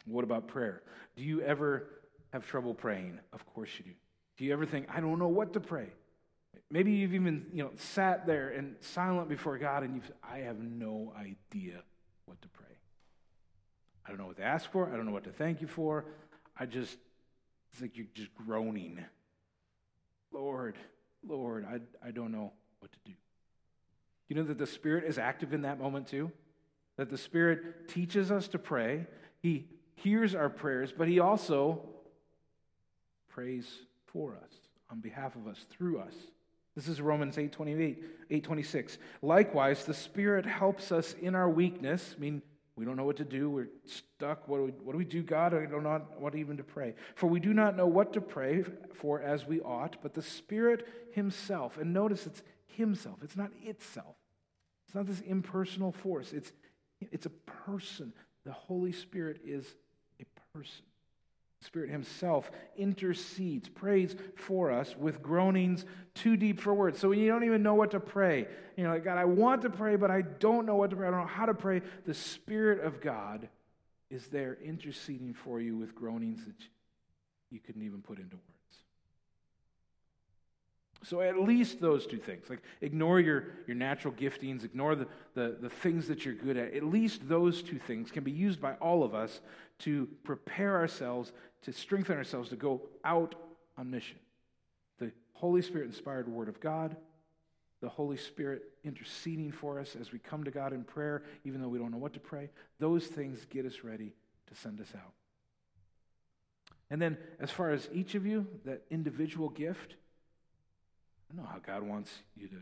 What about prayer? Do you ever have trouble praying? Of course you do. Do you ever think, I don't know what to pray? Maybe you've even, you know, sat there and silent before God and you've I have no idea what to pray. I don't know what to ask for. I don't know what to thank you for. I just it's like you're just groaning. Lord, Lord, I, I don't know what to do. You know that the Spirit is active in that moment too? that the Spirit teaches us to pray. He hears our prayers, but He also prays for us, on behalf of us, through us. This is Romans 8 28, 8 26. Likewise, the Spirit helps us in our weakness. I mean, we don't know what to do. We're stuck. What do we, what do, we do, God? I don't know what even to pray. For we do not know what to pray for as we ought, but the Spirit Himself, and notice it's Himself, it's not itself. It's not this impersonal force. It's it's a person. The Holy Spirit is a person. Spirit Himself intercedes, prays for us with groanings too deep for words. So when you don't even know what to pray, you know, like, God, I want to pray, but I don't know what to pray. I don't know how to pray. The Spirit of God is there interceding for you with groanings that you couldn't even put into words. So at least those two things. Like ignore your, your natural giftings, ignore the, the, the things that you're good at. At least those two things can be used by all of us to prepare ourselves, to strengthen ourselves to go out on mission. The Holy Spirit inspired Word of God, the Holy Spirit interceding for us as we come to God in prayer, even though we don't know what to pray. Those things get us ready to send us out. And then, as far as each of you, that individual gift, I know how God wants you to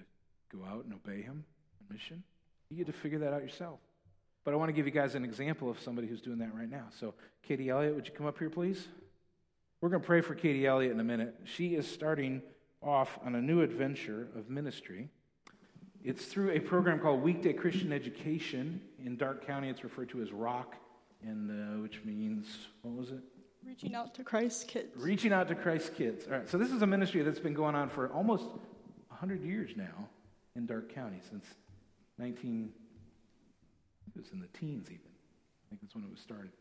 go out and obey Him on mission. You get to figure that out yourself. But I want to give you guys an example of somebody who's doing that right now. So, Katie Elliott, would you come up here, please? We're going to pray for Katie Elliott in a minute. She is starting off on a new adventure of ministry. It's through a program called Weekday Christian Education. In Darke County, it's referred to as ROC, and uh, which means, what was it? Reaching out to Christ kids. Reaching out to Christ kids. All right, so this is a ministry that's been going on for almost 100 years now in Darke County, since 19, it was in the teens even. I think that's when it was started.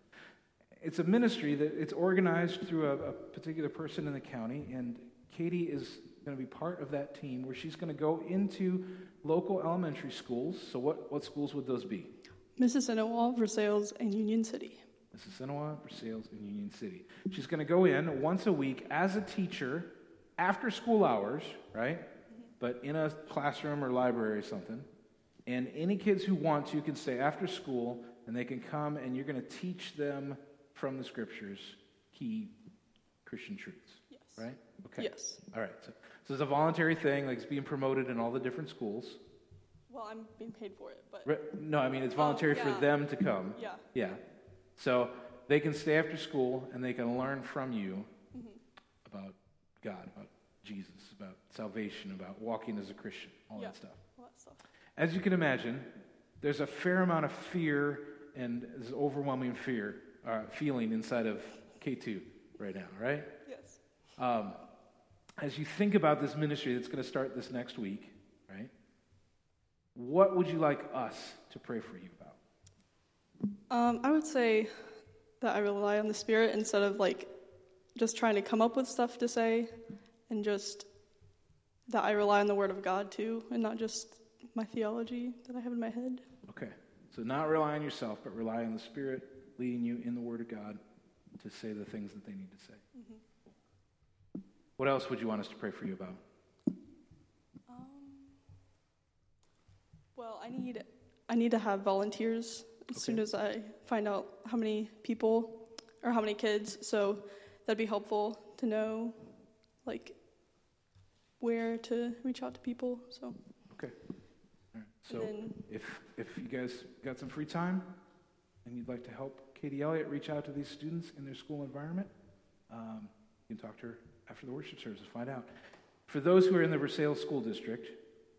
It's a ministry that it's organized through a, a particular person in the county, and Katie is going to be part of that team where she's going to go into local elementary schools. So, what, what schools would those be? Mississinewa, Versailles, and Union City. Mississinewa, Versailles, and Union City. She's going to go in once a week as a teacher after school hours, right? Mm-hmm. But in a classroom or library or something. And any kids who want to can stay after school and they can come and you're going to teach them from the scriptures key Christian truths. Yes. Right? Okay. Yes. All right. So, so it's a voluntary thing, like it's being promoted in all the different schools. Well, I'm being paid for it, but Re- No, I mean it's oh, voluntary yeah. for them to come. yeah. Yeah. So they can stay after school and they can learn from you mm-hmm. about God, about Jesus, about salvation, about walking as a Christian, all Yeah. that stuff. All that stuff. As you can imagine, there's a fair amount of fear and this overwhelming fear, uh, feeling inside of Katie right now, right? Yes. Um, as you think about this ministry that's going to start this next week, right? What would you like us to pray for you about? Um, I would say that I rely on the Spirit instead of like just trying to come up with stuff to say, and just that I rely on the Word of God too, and not just my theology that I have in my head. Okay. So not rely on yourself, but rely on the Spirit leading you in the Word of God to say the things that they need to say. Mm-hmm. What else would you want us to pray for you about? Um, well, I need I need to have volunteers as soon as I find out how many people or how many kids. So that'd be helpful to know, like, where to reach out to people. So Okay. So then, if if you guys got some free time and you'd like to help Katie Elliott reach out to these students in their school environment, um, you can talk to her after the worship service to find out. For those who are in the Versailles School District,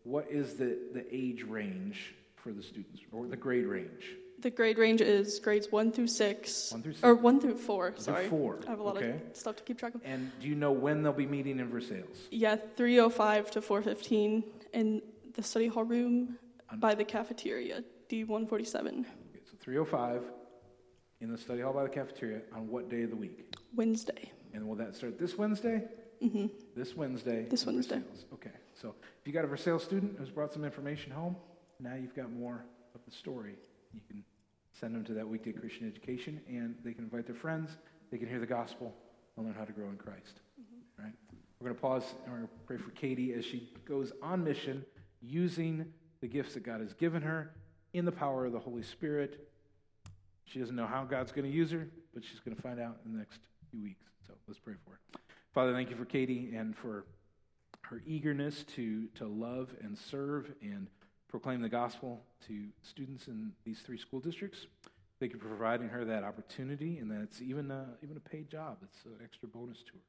what is the, the age range for the students or the grade range? the grade range is grades one through six, One through six. or one through four. through Sorry, four, I have a lot okay. of stuff to keep track of. And do you know when they'll be meeting in Versailles? Yeah, three oh five to four fifteen in the study hall room by the cafeteria, D one forty seven, Okay, so 305 in the study hall by the cafeteria on what day of the week? Wednesday. And will that start this Wednesday? hmm This Wednesday. This Wednesday. Okay. So if you got a Versailles student who's brought some information home, now you've got more of the story. You can send them to that weekday Christian education, and they can invite their friends. They can hear the gospel and learn how to grow in Christ. Right? We're going to pause and we're going to pray for Katie as she goes on mission using the gifts that God has given her in the power of the Holy Spirit. She doesn't know how God's going to use her, but she's going to find out in the next few weeks. So let's pray for her. Father, thank you for Katie and for her eagerness to, to love and serve and proclaim the gospel to students in these three school districts. Thank you for providing her that opportunity, and that it's even a, even a paid job. It's an extra bonus to her.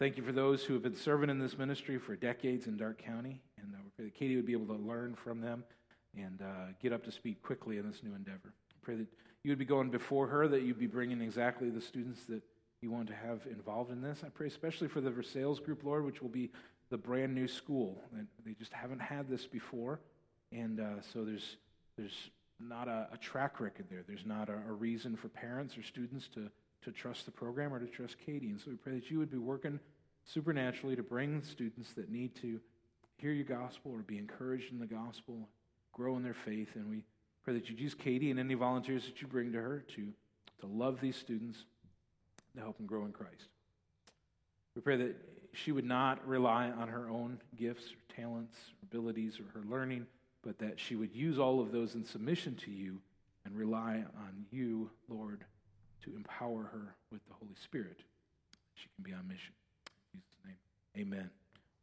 Thank you for those who have been serving in this ministry for decades in Darke County, and uh, that Katie would be able to learn from them and uh, get up to speed quickly in this new endeavor. I pray that you would be going before her, that you'd be bringing exactly the students that you want to have involved in this. I pray especially for the Versailles group, Lord, which will be the brand new school. They just haven't had this before, and uh, so there's there's not a, a track record there. There's not a, a reason for parents or students to to trust the program or to trust Katie. And so we pray that you would be working supernaturally to bring students that need to hear your gospel or be encouraged in the gospel, grow in their faith. And we pray that you'd use Katie and any volunteers that you bring to her to, to love these students, to help them grow in Christ. We pray that she would not rely on her own gifts or talents, or abilities, or her learning, but that she would use all of those in submission to you and rely on you, Lord, to empower her with the Holy Spirit. She can be on mission. In Jesus' name, amen.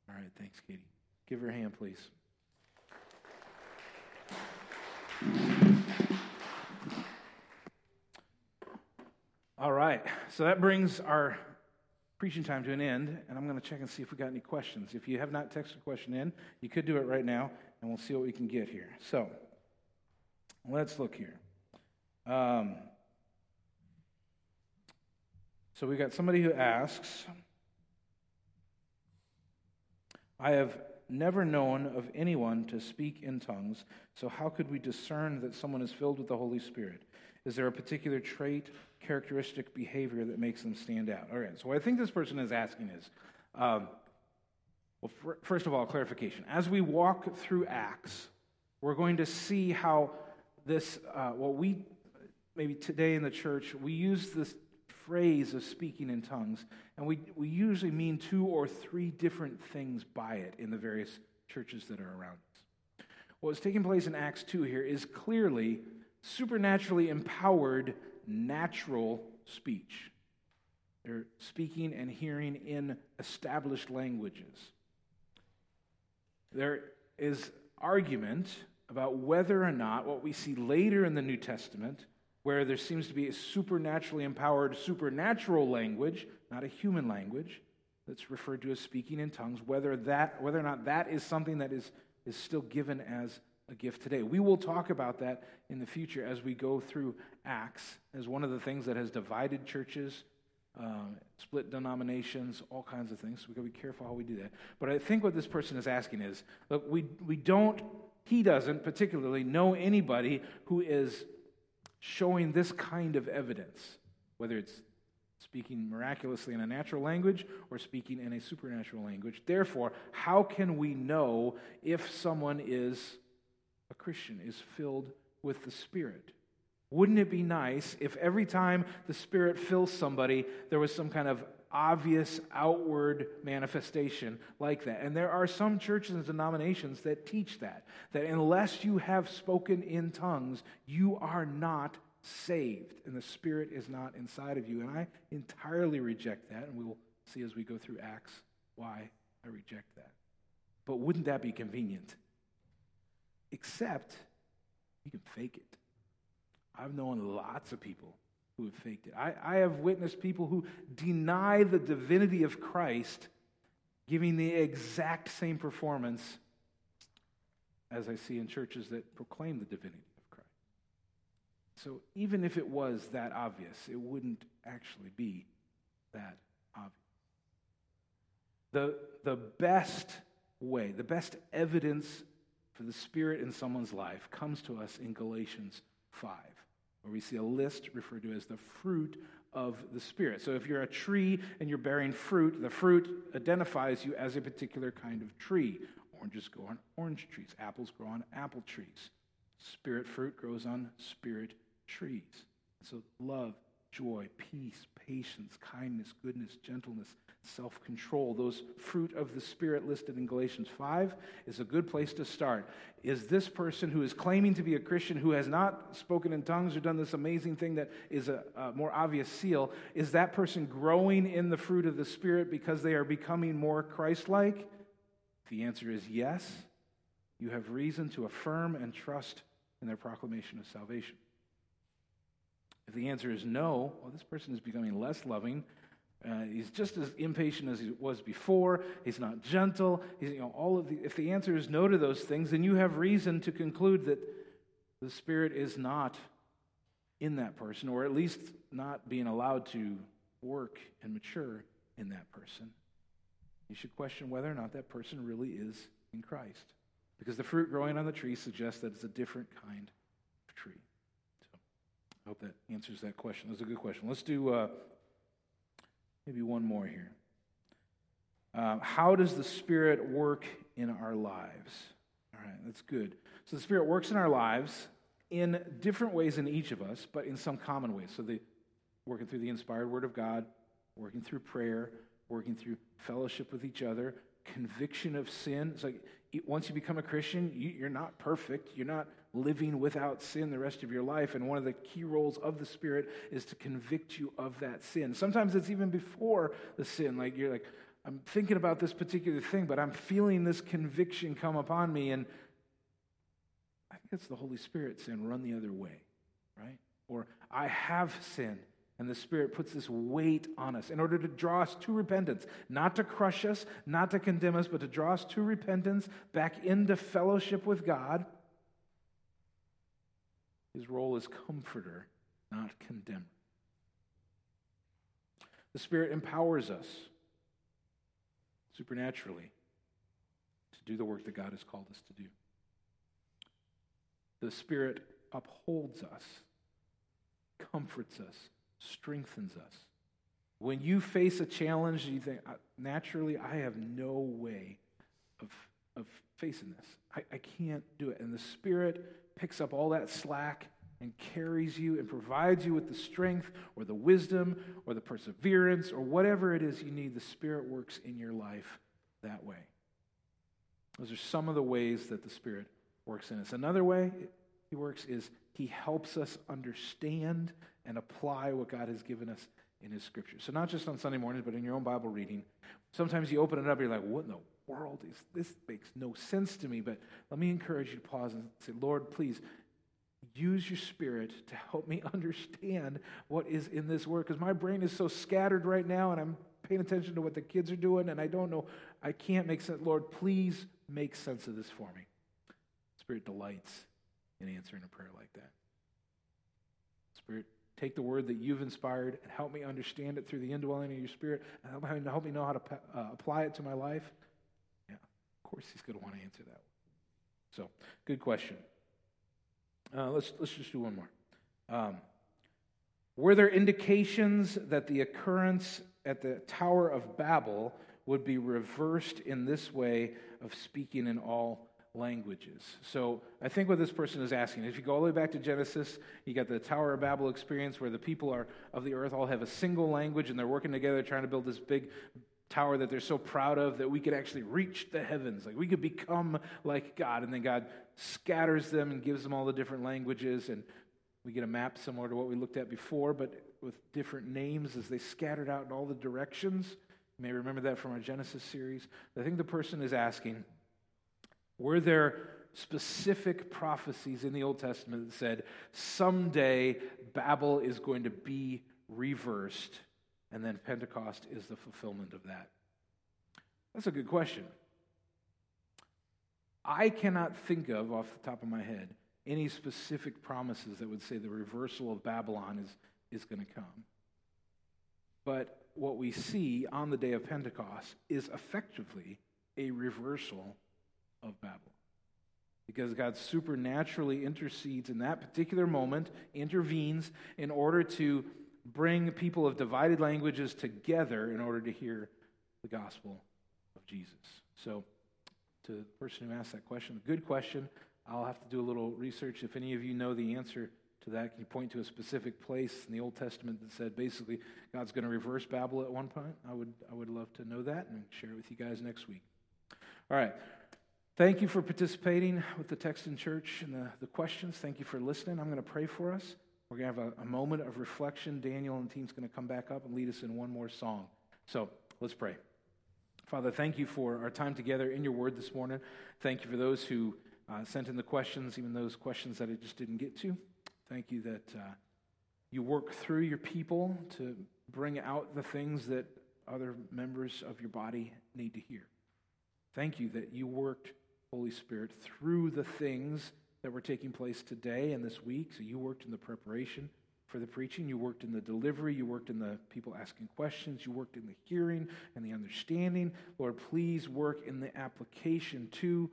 All right, thanks, Katie. Give her a hand, please. All right, so that brings our preaching time to an end, and I'm going to check and see if we got any questions. If you have not texted a question in, you could do it right now, and we'll see what we can get here. So, let's look here. Um, so we got somebody who asks, I have never known of anyone to speak in tongues, so how could we discern that someone is filled with the Holy Spirit? Is there a particular trait, characteristic, behavior that makes them stand out? All right, so what I think this person is asking is, um, well, fir- first of all, clarification. As we walk through Acts, we're going to see how this, uh, what we, maybe today in the church, we use this phrase of speaking in tongues, and we, we usually mean two or three different things by it in the various churches that are around us. What's taking place in Acts 2 here is clearly supernaturally empowered natural speech. They're speaking and hearing in established languages. There is argument about whether or not what we see later in the New Testament, where there seems to be a supernaturally empowered supernatural language, not a human language, that's referred to as speaking in tongues, whether, that, whether or not that is something that is, is still given as a gift today. We will talk about that in the future as we go through Acts, as one of the things that has divided churches, um, split denominations, all kinds of things. So we've got to be careful how we do that. But I think what this person is asking is look, we, we don't, he doesn't particularly know anybody who is showing this kind of evidence, whether it's speaking miraculously in a natural language or speaking in a supernatural language. Therefore, how can we know if someone is a Christian, is filled with the Spirit? Wouldn't it be nice if every time the Spirit fills somebody, there was some kind of obvious outward manifestation like that? And there are some churches and denominations that teach that, that unless you have spoken in tongues, you are not saved and the Spirit is not inside of you. And I entirely reject that, and we will see as we go through Acts why I reject that. But wouldn't that be convenient? Except you can fake it. I've known lots of people who have faked it. I, I have witnessed people who deny the divinity of Christ giving the exact same performance as I see in churches that proclaim the divinity. Of Christ. So even if it was that obvious, it wouldn't actually be that obvious. The, the best way, the best evidence for the Spirit in someone's life comes to us in Galatians 5, where we see a list referred to as the fruit of the Spirit. So if you're a tree and you're bearing fruit, the fruit identifies you as a particular kind of tree. Oranges grow on orange trees, apples grow on apple trees. Spirit fruit grows on spirit trees. So, love, joy, peace, patience, kindness, goodness, gentleness, self control, those fruit of the Spirit listed in Galatians 5 is a good place to start. Is this person who is claiming to be a Christian, who has not spoken in tongues or done this amazing thing that is a, a more obvious seal, is that person growing in the fruit of the Spirit because they are becoming more Christ like? The answer is yes. You have reason to affirm and trust in their proclamation of salvation. If the answer is no, well, this person is becoming less loving. Uh, he's just as impatient as he was before. He's not gentle. He's, you know, all of the, if the answer is no to those things, then you have reason to conclude that the Spirit is not in that person, or at least not being allowed to work and mature in that person. You should question whether or not that person really is in Christ. Because the fruit growing on the tree suggests that it's a different kind of tree. So I hope that answers that question. That's a good question. Let's do uh, maybe one more here. Uh, how does the Spirit work in our lives? All right, that's good. So the Spirit works in our lives in different ways in each of us, but in some common ways. So the working through the inspired Word of God, working through prayer, working through fellowship with each other, conviction of sin. It's like once you become a Christian, you, are not perfect. You're not living without sin the rest of your life. And one of the key roles of the Spirit is to convict you of that sin. Sometimes it's even before the sin. Like you're like, I'm thinking about this particular thing, but I'm feeling this conviction come upon me. And I think it's the Holy Spirit saying, run the other way, right? Or I have sinned and the Spirit puts this weight on us in order to draw us to repentance, not to crush us, not to condemn us, but to draw us to repentance, back into fellowship with God. His role is comforter, not condemner. The Spirit empowers us supernaturally to do the work that God has called us to do. The Spirit upholds us, comforts us, strengthens us. When you face a challenge, you think, uh, naturally, I have no way of, of facing this. I, I can't do it. And the Spirit picks up all that slack and carries you and provides you with the strength or the wisdom or the perseverance or whatever it is you need. The Spirit works in your life that way. Those are some of the ways that the Spirit works in us. Another way He works is He helps us understand and apply what God has given us in His Scripture. So, not just on Sunday mornings, but in your own Bible reading. Sometimes you open it up, you're like, what in the world is this? Makes no sense to me. But let me encourage you to pause and say, Lord, please use your spirit to help me understand what is in this word because my brain is so scattered right now and I'm paying attention to what the kids are doing and I don't know. I can't make sense. Lord, please make sense of this for me. Spirit delights in answering a prayer like that. Spirit, take the word that you've inspired and help me understand it through the indwelling of your spirit and help me know how to uh, apply it to my life. Course he's going to want to answer that. So, good question. Uh, let's, let's just do one more. Um, were there indications that the occurrence at the Tower of Babel would be reversed in this way of speaking in all languages. So I think what this person is asking, if you go all the way back to Genesis, you got the Tower of Babel experience where the people are, of the earth all have a single language and they're working together trying to build this big tower that they're so proud of that we could actually reach the heavens. Like we could become like God. And then God scatters them and gives them all the different languages. And we get a map similar to what we looked at before, but with different names as they scattered out in all the directions. You may remember that from our Genesis series. I think the person is asking were there specific prophecies in the Old Testament that said someday Babel is going to be reversed? And then Pentecost is the fulfillment of that? That's a good question. I cannot think of, off the top of my head, any specific promises that would say the reversal of Babylon is, is going to come. But what we see on the day of Pentecost is effectively a reversal of Babylon. Because God supernaturally intercedes in that particular moment, intervenes in order to bring people of divided languages together in order to hear the gospel of Jesus. So, to the person who asked that question, a good question. I'll have to do a little research. If any of you know the answer to that, can you point to a specific place in the Old Testament that said basically God's going to reverse Babel at one point? I would, I would love to know that and share it with you guys next week. All right. Thank you for participating with the text in church and the, the questions. Thank you for listening. I'm going to pray for us. We're going to have a, a moment of reflection. Daniel and the team's going to come back up and lead us in one more song. So let's pray. Father, thank you for our time together in your word this morning. Thank you for those who uh, sent in the questions, even those questions that I just didn't get to. Thank you that uh, you work through your people to bring out the things that other members of your body need to hear. Thank you that you worked, Holy Spirit, through the things that were taking place today and this week. So you worked in the preparation for the preaching, you worked in the delivery, you worked in the people asking questions, you worked in the hearing and the understanding. Lord, please work in the application too,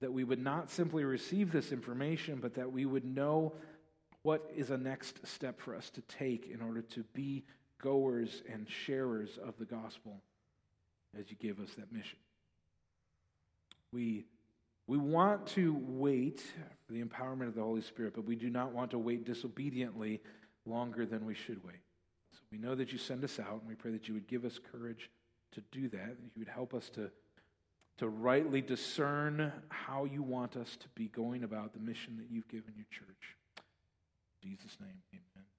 that we would not simply receive this information, but that we would know what is a next step for us to take in order to be goers and sharers of the gospel as you give us that mission. We we want to wait for the empowerment of the Holy Spirit, but we do not want to wait disobediently longer than we should wait. So we know that you send us out, and we pray that you would give us courage to do that, that you would help us to, to rightly discern how you want us to be going about the mission that you've given your church. In Jesus' name, amen.